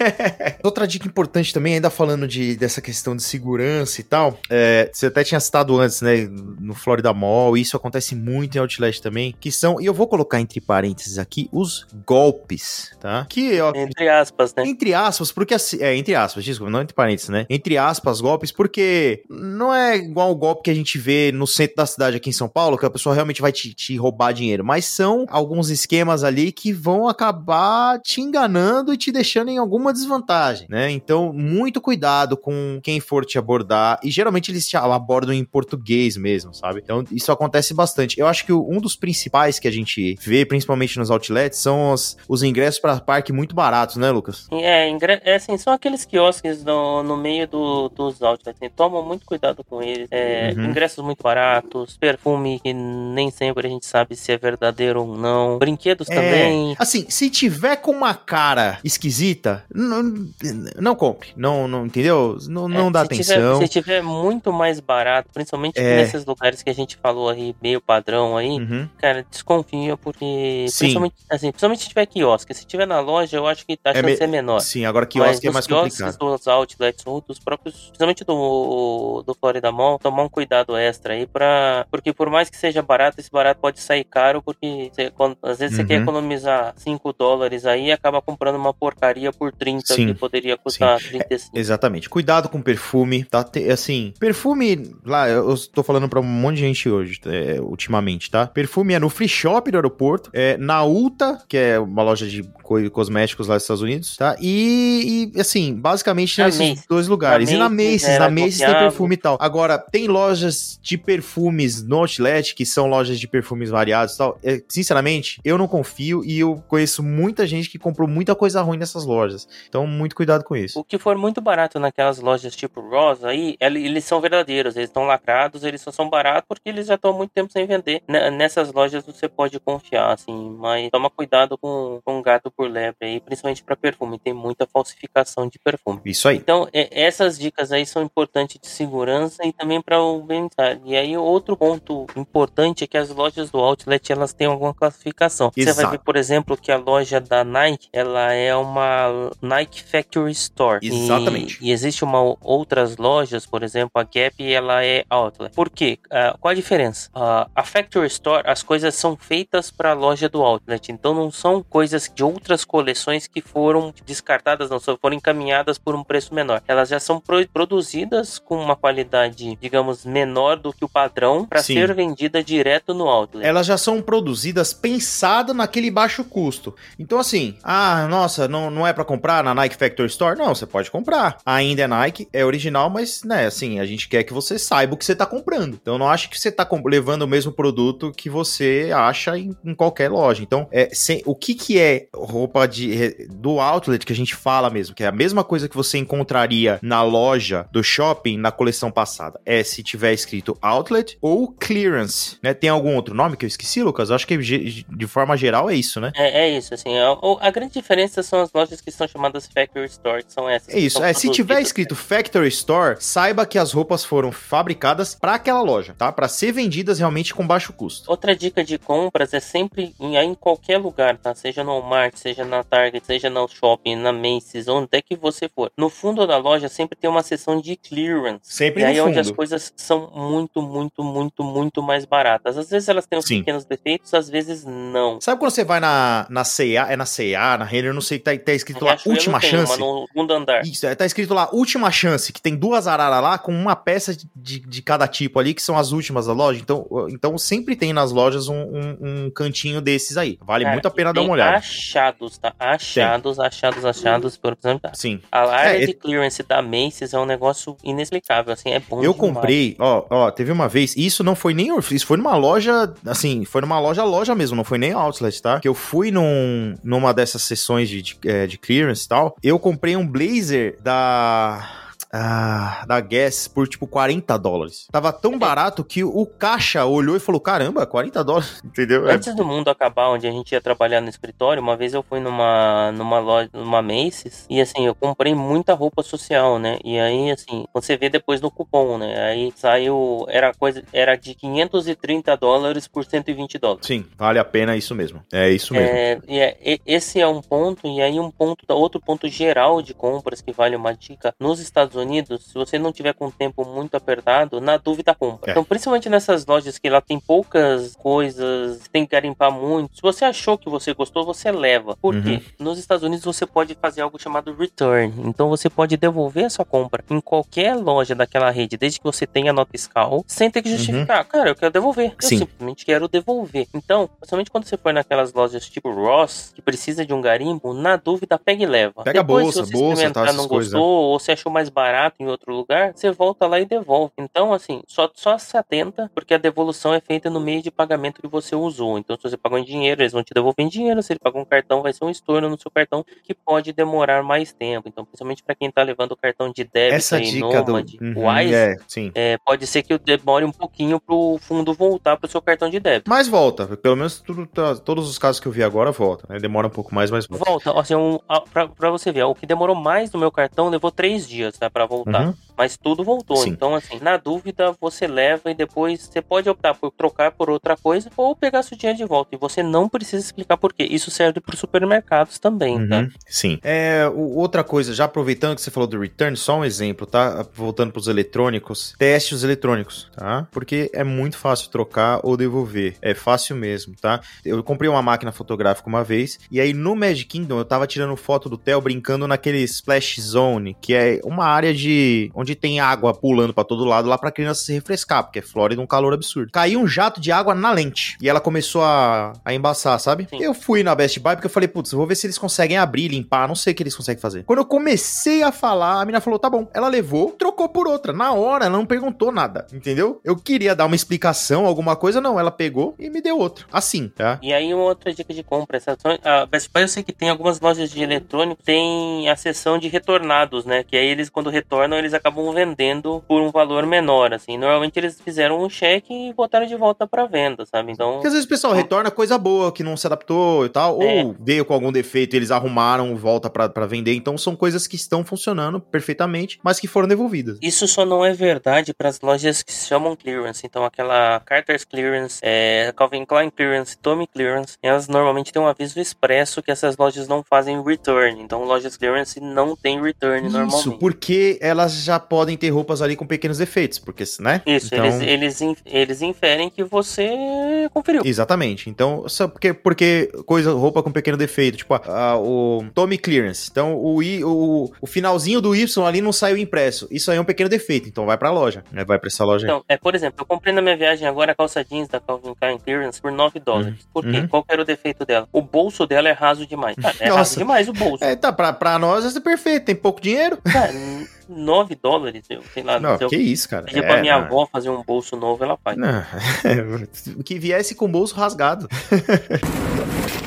Outra dica importante também, ainda falando de, dessa questão de segurança e tal, é, você até tinha citado antes, né, no Florida Mall, e isso acontece muito em Outlet também, que são, e eu vou colocar entre parênteses aqui, os golpes, tá? Que, ó, Entre aspas, né? entre aspas, porque assim. É, entre aspas, desculpa, não entre parênteses, né? Entre aspas, golpes, porque não é igual o golpe que a gente vê no centro da cidade aqui em São Paulo, que a pessoa realmente vai te, te roubar dinheiro. Mas são alguns esquemas ali que vão acabar te enganando e te deixando em alguma desvantagem, né? Então, muito cuidado com quem for te abordar. E geralmente eles te abordam em português mesmo, sabe? Então, isso acontece bastante. Eu acho que um dos principais que a gente vê, principalmente nos outlets, são os, os ingressos para parque muito baratos, né, Lucas? É, é assim, são aqueles quiosques no, no meio do, dos outlets. Assim, tomam muito cuidado com eles. É, Uhum. Ingressos muito baratos, perfume que nem sempre a gente sabe se é verdadeiro ou não. Brinquedos também. Assim, se tiver com uma cara esquisita, não, não compre. Não, não entendeu? Não, não É, dá se tiver- atenção. se tiver muito mais barato, principalmente É. nesses lugares que a gente falou aí, meio padrão aí, Uhum. cara, desconfia, porque Sim. principalmente, assim, principalmente se tiver quiosque. Se tiver na loja, eu acho que a É chance me- é menor. Sim, agora quiosque é nos mais complicado. dos outlets ou dos próprios, principalmente do, do Florida Mall, tomar um cuidado extra aí pra. Porque por mais que seja barato, esse barato pode sair caro, porque você- quando- às vezes você Uhum. quer economizar 5 dólares aí e acaba comprando uma porcaria por 30 Sim, que poderia custar 35. Exatamente. Cuidado com perfume, tá? Te- Assim, perfume, lá, eu tô falando pra um monte de gente hoje, é, ultimamente, tá? Perfume é no free shop do aeroporto, é na Ulta, que é uma loja de cosméticos lá dos Estados Unidos, tá? E, e, assim, basicamente Na nesses Macy's. dois lugares. Na e na Macy's na Macy's tem confiável. perfume e tal. Agora, tem lojas de perfumes no Outlet, que são lojas de perfumes variados e tal. É, sinceramente, eu não confio e eu conheço muita gente que comprou muita coisa ruim nessas lojas. Então, muito cuidado com isso. O que for muito barato naquelas lojas tipo Ross aí, ele- eles são verdadeiros, eles estão lacrados, eles só são baratos porque eles já estão há muito tempo sem vender. N- Nessas lojas você pode confiar, assim, mas toma cuidado com, com gato por lebre aí, principalmente para perfume, tem muita falsificação de perfume. Isso aí. Então, é- essas dicas aí são importantes de segurança e também para o bem-estar. E aí, outro ponto importante é que as lojas do Outlet, elas têm alguma classificação. Você vai Exato. ver, por exemplo, que a loja da Nike, ela é uma Nike Factory Store. E- Exatamente. E, existe uma outras lojas, por exemplo, a Gap, ela é Outlet. Por quê? Ah, qual a diferença? Ah, a Factory Store, as coisas são feitas para a loja do Outlet. Então, não são coisas de outras coleções que foram descartadas, não, só foram encaminhadas por um preço menor. Elas já são pro- produzidas com uma qualidade, digamos, menor do que o padrão para ser vendida direto no Outlet. elas já são produzidas pensadas naquele baixo custo. Então, assim, ah, nossa, não, não é pra comprar na Nike Factory Store? Não, você pode comprar. Ainda é Nike, é original, mas, né, assim, a gente quer que você saiba o que você tá comprando. Então, não acho que você tá levando o mesmo produto que você acha em, em qualquer loja. Então, é, sem- o que que é roupa de, do outlet que a gente fala mesmo? Que é a mesma coisa que você encontraria na loja do shopping na coleção passada. É se tiver escrito outlet ou clearance, né? Tem algum outro nome que eu esqueci, Lucas? Eu acho que de forma geral é isso, né? É, é isso, assim. A, o- a grande diferença são as lojas que são chamadas Factory Store, que são essas. É isso. É, se tiver escrito Factory Store, saiba que as roupas foram fabricadas para aquela loja, tá? Para ser vendidas realmente com baixo custo. Outra dica de compras é sempre em, em qualquer lugar, tá? Seja no Walmart, seja na Target, seja no shopping, na Macy's, onde é que você for. No fundo da loja sempre tem uma seção de clearance. Sempre e aí é onde as coisas são muito, muito, muito, muito mais baratas. Às vezes elas têm uns Sim. pequenos defeitos, às vezes não. Sabe quando você vai na, na C&A, é na C&A, na Renner, não sei, tá, tá escrito lá, última chance? Uma no segundo andar. Isso, é, tá escrito lá, última chance, que tem duas araras lá com uma peça de, de, cada tipo ali, que são as últimas da loja. Então, então sempre tem nas lojas um, um- um cantinho desses aí. Vale Cara, muito a pena dar uma olhada. Achados, tá? Achados, achados, achados, por exemplo. Sim. A área É, de clearance da Macy's é um negócio inexplicável, assim, é bom Eu demais. comprei, ó, ó, teve uma vez, isso não foi nem, isso foi numa loja, assim, foi numa loja, loja mesmo, não foi nem outlet, tá? Que eu fui num, numa dessas sessões de, de, é, de clearance e tal, eu comprei um blazer da... ah, da Guess por tipo 40 dólares. Tava tão barato que o caixa olhou e falou: caramba, 40 dólares, entendeu? É, Antes do mundo acabar, onde a gente ia trabalhar no escritório, uma vez eu fui numa, numa loja, numa Macy's, e assim, eu comprei muita roupa social, né? E aí, assim, você vê depois no cupom, né? Aí saiu, era coisa, era de 530 dólares por 120 dólares. Sim, vale a pena isso mesmo. É isso mesmo. É, é- esse é um ponto, e aí um ponto, outro ponto geral de compras que vale uma dica. Nos Estados Unidos, se você não tiver com o tempo muito apertado, na dúvida compra. É. Então, principalmente nessas lojas que lá tem poucas coisas, tem que garimpar muito. Se você achou que você gostou, você leva. Por Uhum. quê? Nos Estados Unidos você pode fazer algo chamado return. Então você pode devolver a sua compra em qualquer loja daquela rede, desde que você tenha nota fiscal, sem ter que justificar. Cara, eu quero devolver. Eu Uhum. Sim. simplesmente quero devolver. Então, principalmente quando você for naquelas lojas tipo Ross, que precisa de um garimpo, na dúvida, pega e leva. Pega a Depois, bolsa, se você bolsa, tá, não coisas, gostou, ou se achou mais barato em outro lugar, você volta lá e devolve. Então, assim, só, só se atenta, porque a devolução é feita no meio de pagamento que você usou. Então, se você pagou em dinheiro, eles vão te devolver em dinheiro. Se ele pagou um cartão, vai ser um estorno no seu cartão que pode demorar mais tempo. Então, principalmente para quem tá levando o cartão de débito Essa aí, dica do. Nomad, Uhum, Wise, é, sim. é, pode ser que demore um pouquinho pro fundo voltar pro seu cartão de débito. Mas volta, pelo menos tudo, tá- todos os casos que eu vi agora volta, né? Demora um pouco mais, mas volta. Volta, assim, um, pra você ver, o que demorou mais no meu cartão levou três dias, tá, pra voltar. Uhum. Mas tudo voltou. Sim. Então, assim, na dúvida, você leva e depois você pode optar por trocar por outra coisa ou pegar seu dinheiro de volta. E você não precisa explicar por quê. Isso serve para supermercados também, tá? Uhum, sim. É, outra coisa, já aproveitando que você falou do return, só um exemplo, tá? Voltando pros eletrônicos, teste os eletrônicos, tá? Porque é muito fácil trocar ou devolver. É fácil mesmo, tá? Eu comprei uma máquina fotográfica uma vez, e aí no Magic Kingdom eu tava tirando foto do Theo brincando naquele Splash Zone, que é uma área de. Onde tem água pulando pra todo lado lá pra criança se refrescar, porque é Flórida um calor absurdo. Caiu um jato de água na lente, e ela começou a, a embaçar, sabe? Sim. Eu fui na Best Buy porque eu falei, putz, vou ver se eles conseguem abrir, limpar, não sei o que eles conseguem fazer. Quando eu comecei a falar, a menina falou, tá bom. Ela levou, trocou por outra. Na hora, ela não perguntou nada, entendeu? Eu queria dar uma explicação, alguma coisa, não. Ela pegou e me deu outra. Assim, tá? E aí, uma outra dica de compra. essa- A Best Buy eu sei que tem algumas lojas de eletrônico, tem a seção de retornados, né? Que aí eles, quando retornam, eles acabam vendendo por um valor menor, assim. Normalmente eles fizeram um cheque e botaram de volta pra venda, sabe? Então, Porque às vezes o pessoal retorna coisa boa, que não se adaptou e tal, É. ou veio com algum defeito e eles arrumaram, volta pra vender. Então são coisas que estão funcionando perfeitamente, mas que foram devolvidas. Isso só não é verdade para as lojas que se chamam clearance. Então, aquela Carter's Clearance, é, Calvin Klein Clearance, Tommy Clearance, elas normalmente têm um aviso expresso que essas lojas não fazem return. Então, lojas clearance não tem return Isso, normalmente. porque elas já podem ter roupas ali com pequenos defeitos, porque, né? Isso, Então- eles, eles, eles inferem que você conferiu. Exatamente. Então, só porque, porque coisa, roupa com pequeno defeito, tipo, a- o Tommy Clearance. Então, o, I, o, o finalzinho do Y ali não saiu impresso. Isso aí é um pequeno defeito, então vai pra loja. né? Vai pra essa loja aí. Então, é, por exemplo, eu comprei na minha viagem agora a calça jeans da Calvin Klein Clearance por 9 dólares. Por quê? Uhum. Qual era o defeito dela? O bolso dela é raso demais. Cara, é raso Nossa. demais o bolso. É, tá, pra, pra nós é perfeito, tem pouco dinheiro. Cara, 9 dólares, eu sei lá. Não, se eu que isso, cara. pedir É, pra minha não. avó fazer um bolso novo, ela faz. Não, que viesse com o bolso rasgado.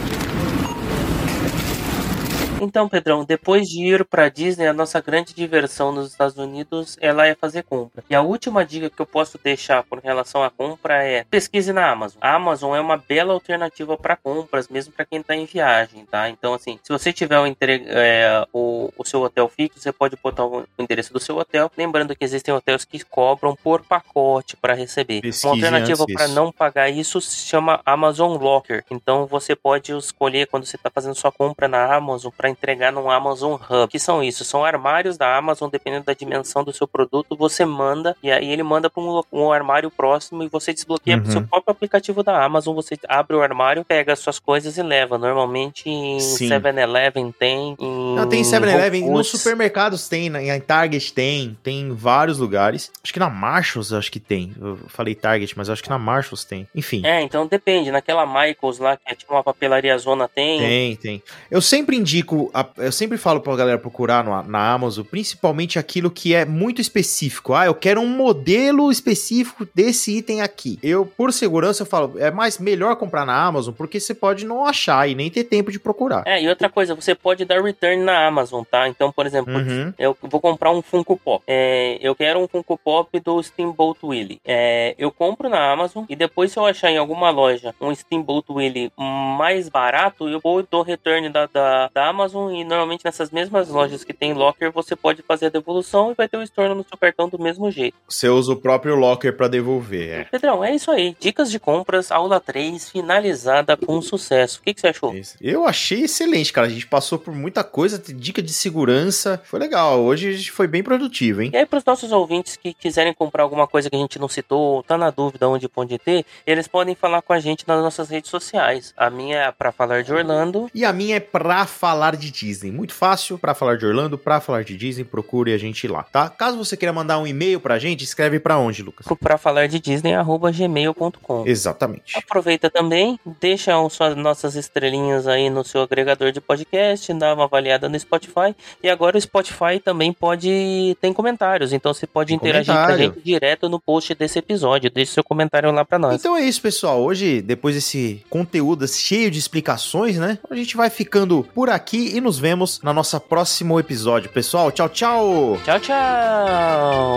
Então, Pedrão, depois de ir pra Disney, a nossa grande diversão nos Estados Unidos ela é fazer compra. E a última dica que eu posso deixar por relação à compra é pesquise na Amazon. A Amazon é uma bela alternativa para compras, mesmo para quem tá em viagem, tá? Então, assim, se você tiver o, é, o, o seu hotel fixo, você pode botar o endereço do seu hotel. Lembrando que existem hotéis que cobram por pacote para receber. Pesquise uma alternativa para não pagar isso se chama Amazon Locker. Então você pode escolher quando você está fazendo sua compra na Amazon para entregar no Amazon Hub. Que são isso? São armários da Amazon, dependendo da dimensão do seu produto, você manda e aí ele manda para um, um armário próximo e você desbloqueia pro Uhum. seu próprio aplicativo da Amazon. Você abre o armário, pega as suas coisas e leva. Normalmente em Sim. 7-Eleven tem. Em Não, tem 7-Eleven, Whole nos supermercados tem, na- em Target tem, tem em vários lugares. Acho que na Marshalls acho que tem. Eu falei Target, mas acho que na Marshalls tem. Enfim. É, então depende. Naquela Michaels lá, que é tipo uma papelaria zona, tem. Tem, tem. Eu sempre indico, eu sempre falo pra galera procurar no- na Amazon, principalmente aquilo que é muito específico. Ah, eu quero um modelo específico desse item aqui. Eu, por segurança, eu falo, é mais melhor comprar na Amazon, porque você pode não achar e nem ter tempo de procurar. É, e outra coisa, você pode dar return na Amazon, tá? Então, por exemplo, Uhum. eu vou comprar um Funko Pop. É, eu quero um Funko Pop do Steamboat Willie. É, eu compro na Amazon e depois, se eu achar em alguma loja um Steamboat Willie mais barato, eu vou dou return da, da, da Amazon. E normalmente nessas mesmas lojas que tem locker, você pode fazer a devolução e vai ter o estorno no seu cartão do mesmo jeito. Você usa o próprio locker pra devolver, é. Pedrão, é isso aí. Dicas de compras, aula 3, finalizada com sucesso. O que, que você achou? Eu achei excelente, cara. A gente passou por muita coisa, dica de segurança. Foi legal. Hoje a gente foi bem produtivo, hein? E aí, para os nossos ouvintes que quiserem comprar alguma coisa que a gente não citou, tá na dúvida onde pode ter, eles podem falar com a gente nas nossas redes sociais. A minha é para falar de Orlando, E a minha é pra falar de Disney. Muito fácil, pra falar de Orlando, pra falar de Disney, procure a gente lá, tá? Caso você queira mandar um e-mail pra gente, escreve pra onde, Lucas? para falar de Disney, arroba gmail.com. Exatamente. Aproveita também, deixa suas nossas estrelinhas aí no seu agregador de podcast, dá uma avaliada no Spotify. E agora o Spotify também pode tem comentários, então você pode Tem interagir com a comentário. gente direto no post desse episódio. Deixe seu comentário lá para nós. Então é isso, pessoal. Hoje, depois desse conteúdo cheio de explicações, né? A gente vai ficando por aqui e nos vemos no nosso próximo episódio. Pessoal, tchau, tchau! Tchau, tchau!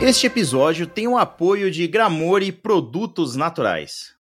Este episódio tem o apoio de Gramore Produtos Naturais.